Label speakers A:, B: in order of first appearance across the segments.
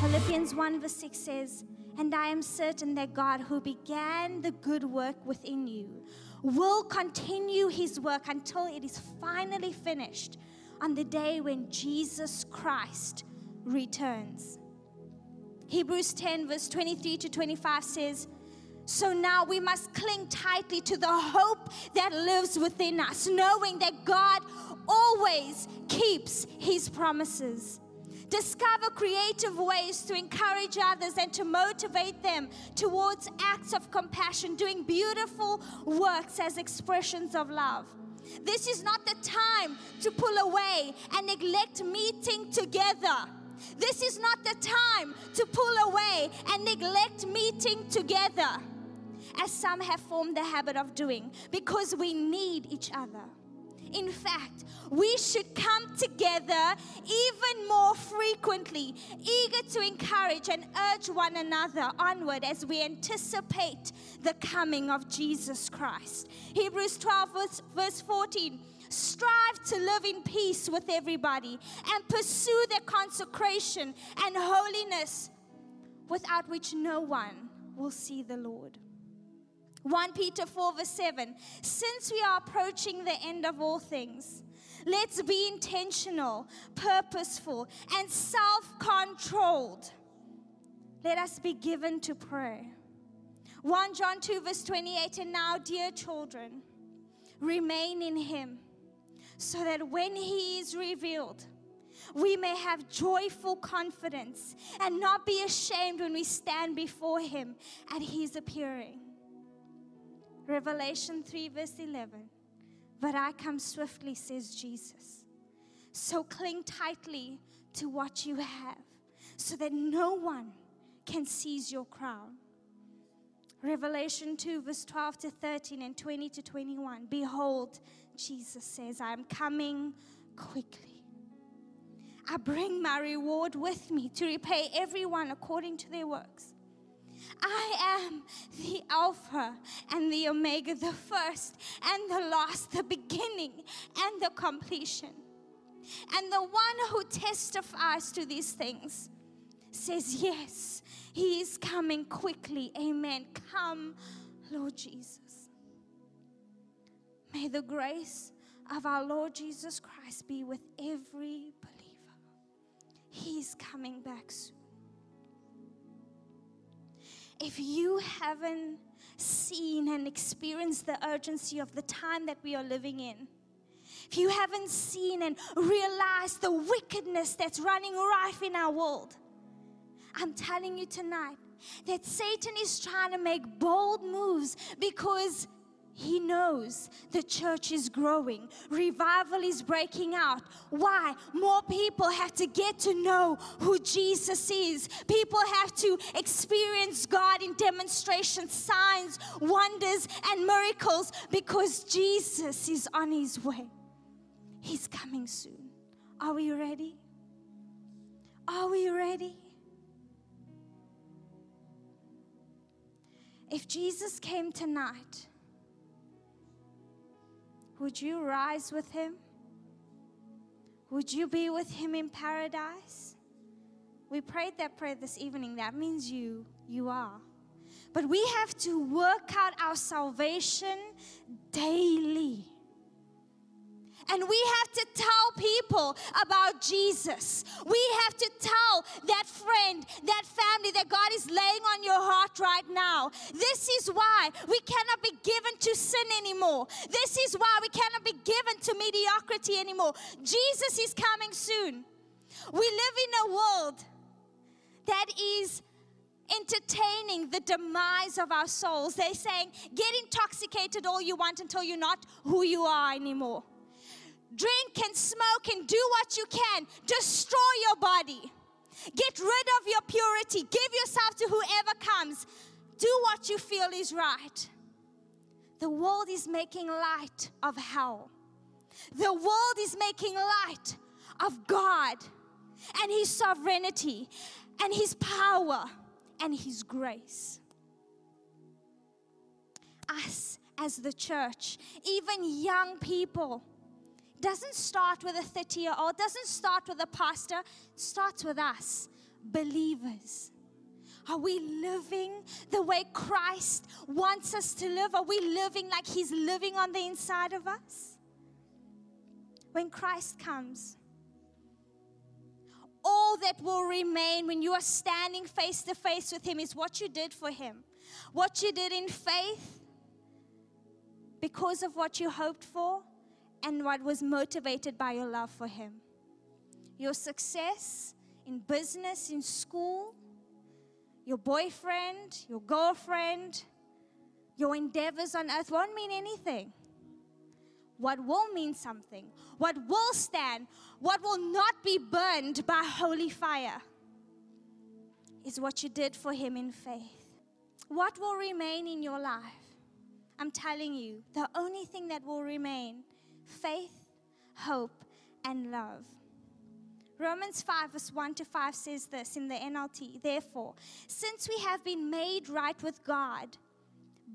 A: Philippians 1 verse 6 says, And I am certain that God, who began the good work within you, will continue his work until it is finally finished on the day when Jesus Christ returns. Hebrews 10, verse 23 to 25 says, So now we must cling tightly to the hope that lives within us, knowing that God always keeps his promises. Discover creative ways to encourage others and to motivate them towards acts of compassion, doing beautiful works as expressions of love. This is not the time to pull away and neglect meeting together. This is not the time to pull away and neglect meeting together, as some have formed the habit of doing, because we need each other. In fact, we should come together even more frequently, eager to encourage and urge one another onward as we anticipate the coming of Jesus Christ. Hebrews 12, verse, verse 14 strive to live in peace with everybody and pursue their consecration and holiness, without which no one will see the Lord. 1 Peter 4, verse 7 Since we are approaching the end of all things, let's be intentional, purposeful, and self controlled. Let us be given to prayer. 1 John 2, verse 28 And now, dear children, remain in Him, so that when He is revealed, we may have joyful confidence and not be ashamed when we stand before Him at His appearing. Revelation 3, verse 11. But I come swiftly, says Jesus. So cling tightly to what you have, so that no one can seize your crown. Revelation 2, verse 12 to 13 and 20 to 21. Behold, Jesus says, I am coming quickly. I bring my reward with me to repay everyone according to their works. I am the Alpha and the Omega, the first and the last, the beginning and the completion. And the one who testifies to these things says, Yes, he is coming quickly. Amen. Come, Lord Jesus. May the grace of our Lord Jesus Christ be with every believer. He's coming back soon if you haven't seen and experienced the urgency of the time that we are living in, if you haven't seen and realized the wickedness that's running rife in our world, I'm telling you tonight that Satan is trying to make bold moves because he knows the church is growing, revival is breaking out. Why? More people have to get to know who Jesus is. People have to experience God in demonstrations, signs, wonders, and miracles because Jesus is on his way. He's coming soon. Are we ready? Are we ready? If Jesus came tonight, would you rise with him? Would you be with him in paradise? We prayed that prayer this evening. That means you, you are. But we have to work out our salvation daily. And we have to tell people about Jesus. We have to tell that friend, that family that God is laying on your heart right now. This is why we cannot be given to sin anymore. This is why we cannot be given to mediocrity anymore. Jesus is coming soon. We live in a world that is entertaining the demise of our souls. They're saying, get intoxicated all you want until you're not who you are anymore drink and smoke and do what you can. Destroy your body. Get rid of your purity. Give yourself to whoever comes. Do what you feel is right. The world is making light of hell. The world is making light of God and His sovereignty and His power and His grace. Us as the church, even young people, doesn't start with a 30 year old, doesn't start with a pastor, starts with us, believers. Are we living the way Christ wants us to live? Are we living like He's living on the inside of us? When Christ comes, all that will remain when you are standing face to face with Him is what you did for Him, what you did in faith because of what you hoped for, and what was motivated by your love for Him. Your success in business, in school, your boyfriend, your girlfriend, your endeavors on earth won't mean anything. What will mean something, what will stand, what will not be burned by holy fire is what you did for Him in faith. What will remain in your life? I'm telling you, the only thing that will remain faith, hope, and love. Romans 5, verse 1 to 5 says this in the NLT. Therefore, since we have been made right with God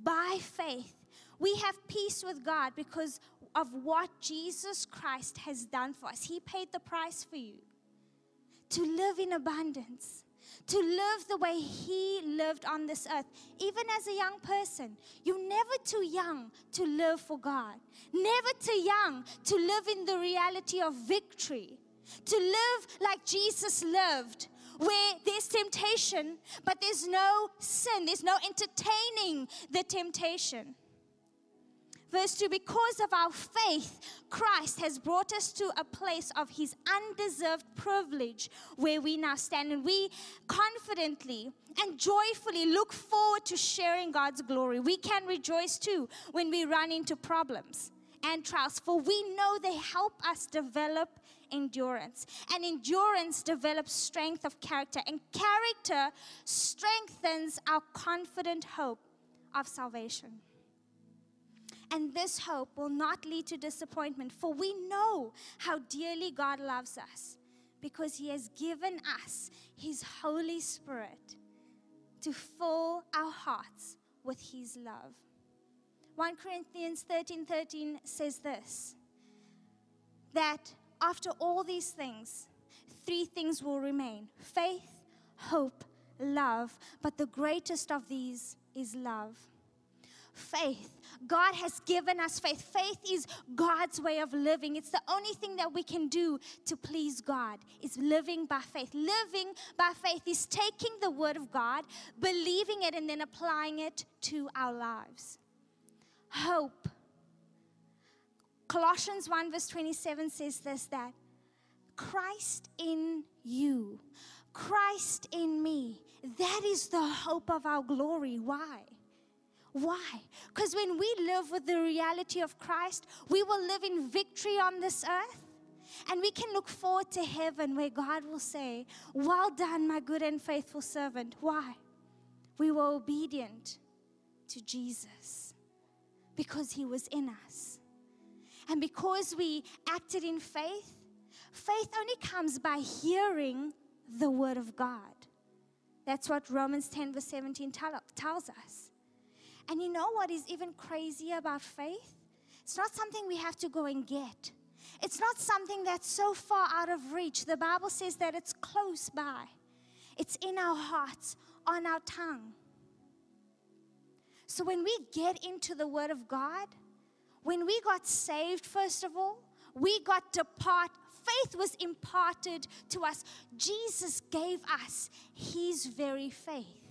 A: by faith, we have peace with God because of what Jesus Christ has done for us. He paid the price for you to live in abundance, to live the way He lived on this earth. Even as a young person, you're never too young to live for God, never too young to live in the reality of victory, to live like Jesus lived. Where there's temptation, but there's no sin, there's no entertaining the temptation. Verse 2 Because of our faith, Christ has brought us to a place of his undeserved privilege where we now stand. And we confidently and joyfully look forward to sharing God's glory. We can rejoice too when we run into problems and trials, for we know they help us develop endurance. And endurance develops strength of character, and character strengthens our confident hope of salvation. And this hope will not lead to disappointment, for we know how dearly God loves us because He has given us His Holy Spirit to fill our hearts with His love. 1 Corinthians 13 13 says this that after all these things, three things will remain faith, hope, love, but the greatest of these is love. Faith God has given us faith. Faith is God's way of living. It's the only thing that we can do to please God is living by faith. Living by faith is taking the word of God, believing it and then applying it to our lives. Hope. Colossians 1 verse 27 says this that Christ in you, Christ in me, that is the hope of our glory. Why? Why? Because when we live with the reality of Christ, we will live in victory on this earth. And we can look forward to heaven where God will say, Well done, my good and faithful servant. Why? We were obedient to Jesus because he was in us. And because we acted in faith, faith only comes by hearing the word of God. That's what Romans 10, verse 17 tell, tells us. And you know what is even crazier about faith? It's not something we have to go and get. It's not something that's so far out of reach. The Bible says that it's close by, it's in our hearts, on our tongue. So when we get into the Word of God, when we got saved, first of all, we got to part, faith was imparted to us. Jesus gave us His very faith.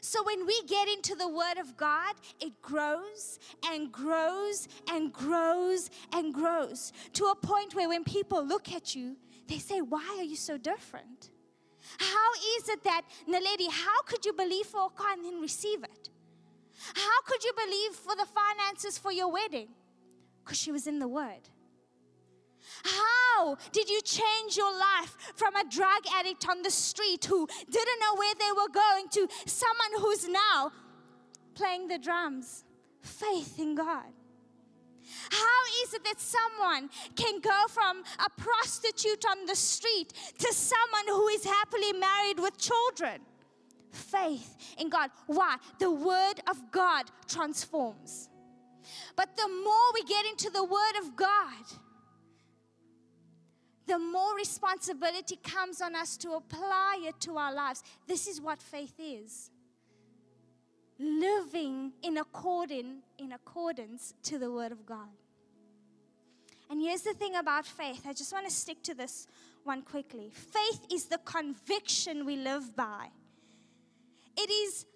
A: So when we get into the Word of God, it grows and grows and grows and grows to a point where when people look at you, they say, Why are you so different? How is it that, Naledi, how could you believe for a and then receive it? How could you believe for the finances for your wedding? Because she was in the Word. How did you change your life from a drug addict on the street who didn't know where they were going to someone who's now playing the drums? Faith in God. How is it that someone can go from a prostitute on the street to someone who is happily married with children? Faith in God. Why? The Word of God transforms. But the more we get into the Word of God, the more responsibility comes on us to apply it to our lives. This is what faith is living in accordance, in accordance to the Word of God. And here's the thing about faith. I just want to stick to this one quickly. Faith is the conviction we live by. It is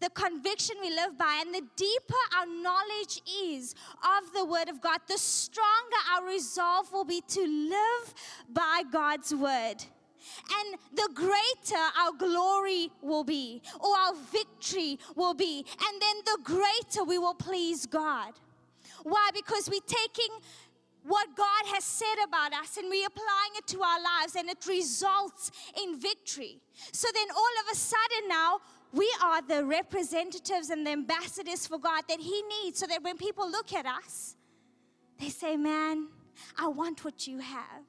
A: the conviction we live by, and the deeper our knowledge is of the Word of God, the stronger our resolve will be to live by God's Word. And the greater our glory will be, or our victory will be, and then the greater we will please God. Why? Because we're taking what God has said about us and we're applying it to our lives, and it results in victory. So then, all of a sudden, now we are the representatives and the ambassadors for God that He needs so that when people look at us, they say, Man, I want what you have.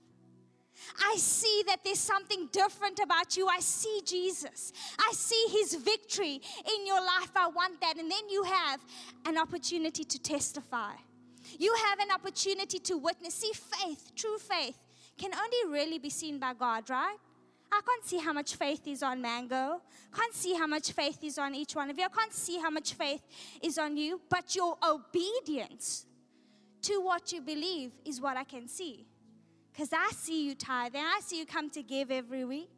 A: I see that there's something different about you. I see Jesus. I see his victory in your life. I want that. And then you have an opportunity to testify. You have an opportunity to witness. See, faith, true faith, can only really be seen by God, right? I can't see how much faith is on Mango. Can't see how much faith is on each one of you. I can't see how much faith is on you. But your obedience to what you believe is what I can see. Because I see you tithe and I see you come to give every week.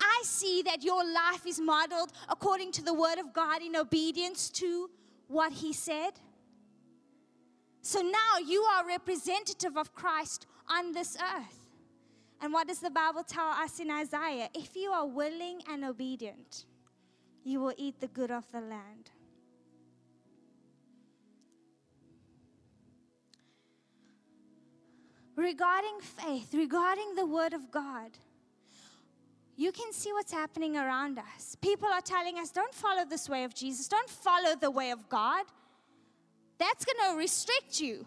A: I see that your life is modeled according to the word of God in obedience to what He said. So now you are representative of Christ on this earth. And what does the Bible tell us in Isaiah? If you are willing and obedient, you will eat the good of the land. Regarding faith, regarding the Word of God, you can see what's happening around us. People are telling us, don't follow this way of Jesus, don't follow the way of God. That's going to restrict you.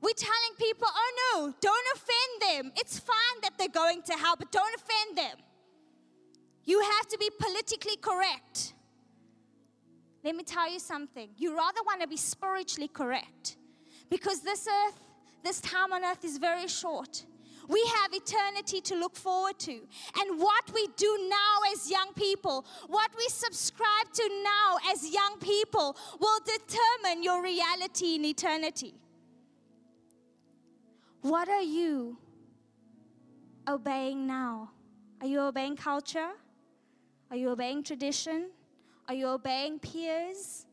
A: We're telling people, oh no, don't offend them. It's fine that they're going to hell, but don't offend them. You have to be politically correct. Let me tell you something. You rather want to be spiritually correct because this earth, this time on earth is very short. We have eternity to look forward to. And what we do now as young people, what we subscribe to now as young people, will determine your reality in eternity. What are you obeying now? Are you obeying culture? Are you obeying tradition? Are you obeying peers?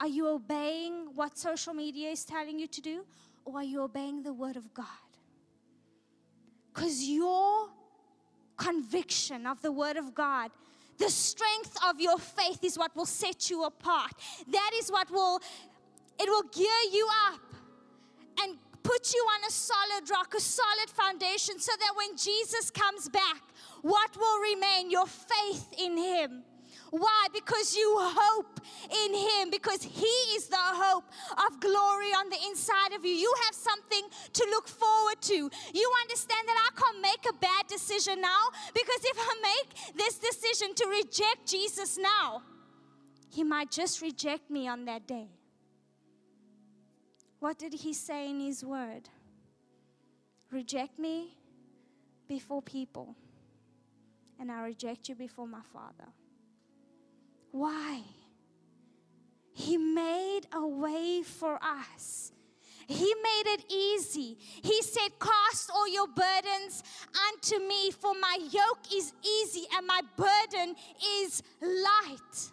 A: Are you obeying what social media is telling you to do? Or are you obeying the Word of God? Because your conviction of the Word of God, the strength of your faith is what will set you apart. That is what will, it will gear you up and put you on a solid rock, a solid foundation, so that when Jesus comes back, what will remain? Your faith in Him. Why? Because you hope in Him, because He is the hope of glory on the inside of you. You have something to look forward to. You understand that I can't make a bad decision now, because if I make this decision to reject Jesus now, He might just reject me on that day. What did he say in his word? Reject me before people, and I reject you before my Father. Why? He made a way for us. He made it easy. He said, Cast all your burdens unto me, for my yoke is easy and my burden is light.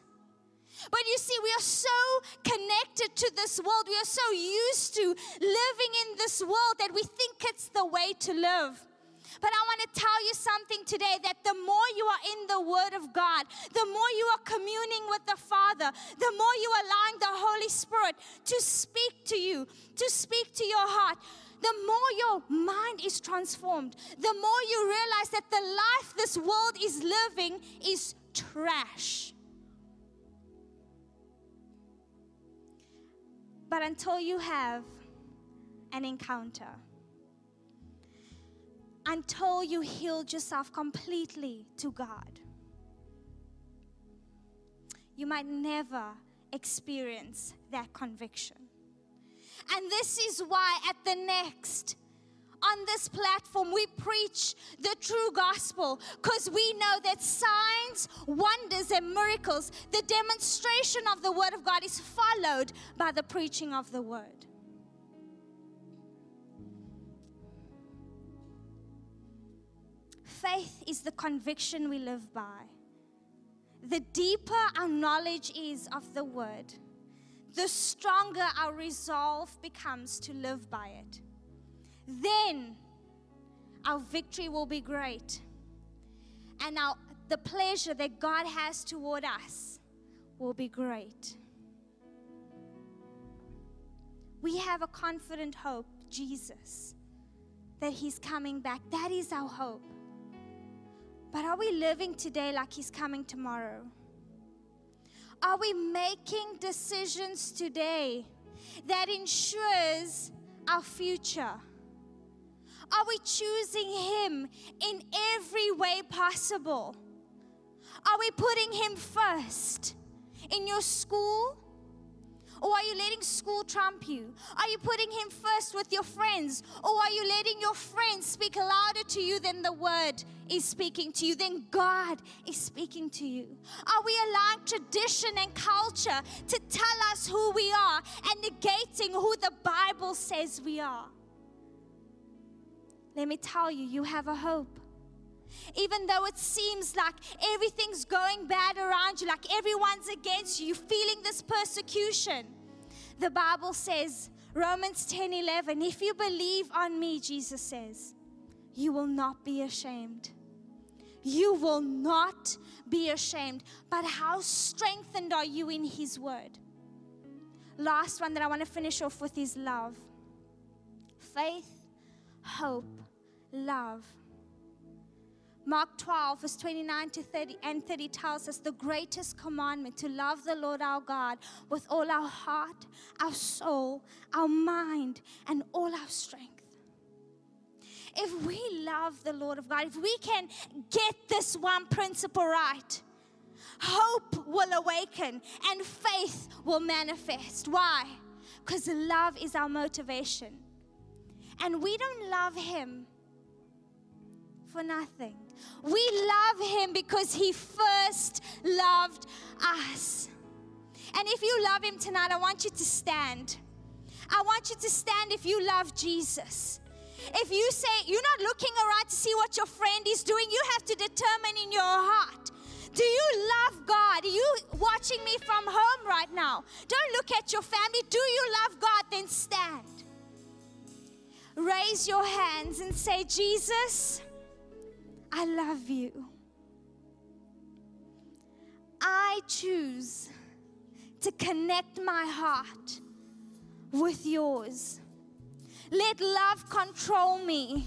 A: But you see, we are so connected to this world. We are so used to living in this world that we think it's the way to live. But I want to tell you something today that the more you are in the Word of God, the more you are communing with the Father, the more you are allowing the Holy Spirit to speak to you, to speak to your heart, the more your mind is transformed, the more you realize that the life this world is living is trash. But until you have an encounter, until you healed yourself completely to God, you might never experience that conviction. And this is why at the next on this platform, we preach the true gospel because we know that signs, wonders, and miracles, the demonstration of the word of God is followed by the preaching of the word. Faith is the conviction we live by. The deeper our knowledge is of the word, the stronger our resolve becomes to live by it. Then our victory will be great. And our, the pleasure that God has toward us will be great. We have a confident hope, Jesus, that He's coming back. That is our hope. But are we living today like He's coming tomorrow? Are we making decisions today that ensures our future? Are we choosing Him in every way possible? Are we putting Him first in your school? Or are you letting school trump you? Are you putting Him first with your friends? Or are you letting your friends speak louder to you than the Word is speaking to you, than God is speaking to you? Are we allowing tradition and culture to tell us who we are and negating who the Bible says we are? Let me tell you, you have a hope even though it seems like everything's going bad around you, like everyone's against you, you're feeling this persecution. The Bible says, Romans 10 11, if you believe on me, Jesus says, you will not be ashamed. You will not be ashamed. But how strengthened are you in His word? Last one that I want to finish off with is love. Faith, hope, love. Mark 12, verse 29 to 30 and 30 tells us the greatest commandment to love the Lord our God with all our heart, our soul, our mind, and all our strength. If we love the Lord of God, if we can get this one principle right, hope will awaken and faith will manifest. Why? Because love is our motivation. And we don't love Him for nothing. We love him because he first loved us. And if you love him tonight, I want you to stand. I want you to stand if you love Jesus. If you say you're not looking around to see what your friend is doing, you have to determine in your heart. Do you love God? Are you watching me from home right now? Don't look at your family. Do you love God? Then stand. Raise your hands and say, Jesus, I love you. I choose to connect my heart with yours. Let love control me.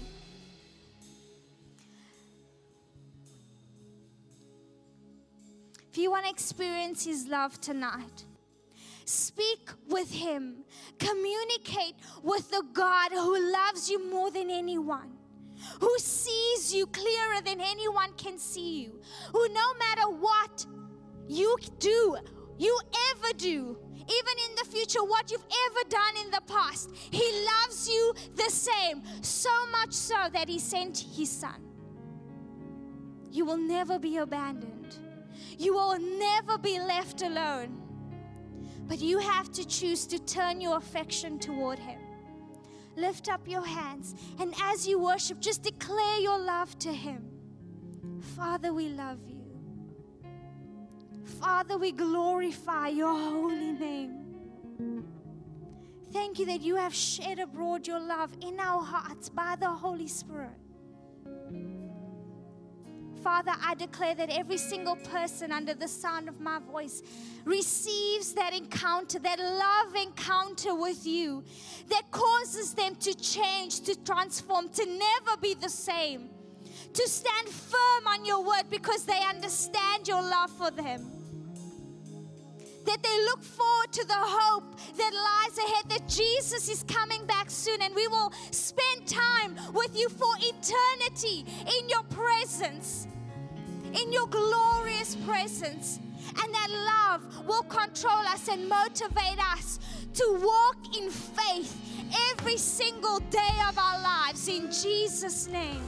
A: If you want to experience His love tonight, speak with Him. Communicate with the God who loves you more than anyone who sees you clearer than anyone can see you, who no matter what you do, you ever do, even in the future, what you've ever done in the past, He loves you the same, so much so that He sent His Son. You will never be abandoned, you will never be left alone. But you have to choose to turn your affection toward Him lift up your hands. And as you worship, just declare your love to Him. Father, we love you. Father, we glorify your holy name. Thank you that you have shed abroad your love in our hearts by the Holy Spirit. Father, I declare that every single person under the sound of my voice receives that encounter, that love encounter with you that causes them to change, to transform, to never be the same, to stand firm on your word because they understand your love for them. That they look forward to the hope that lies ahead, that Jesus is coming back soon, and we will spend time with you for eternity in your presence in your glorious presence. And that love will control us and motivate us to walk in faith every single day of our lives in Jesus' name.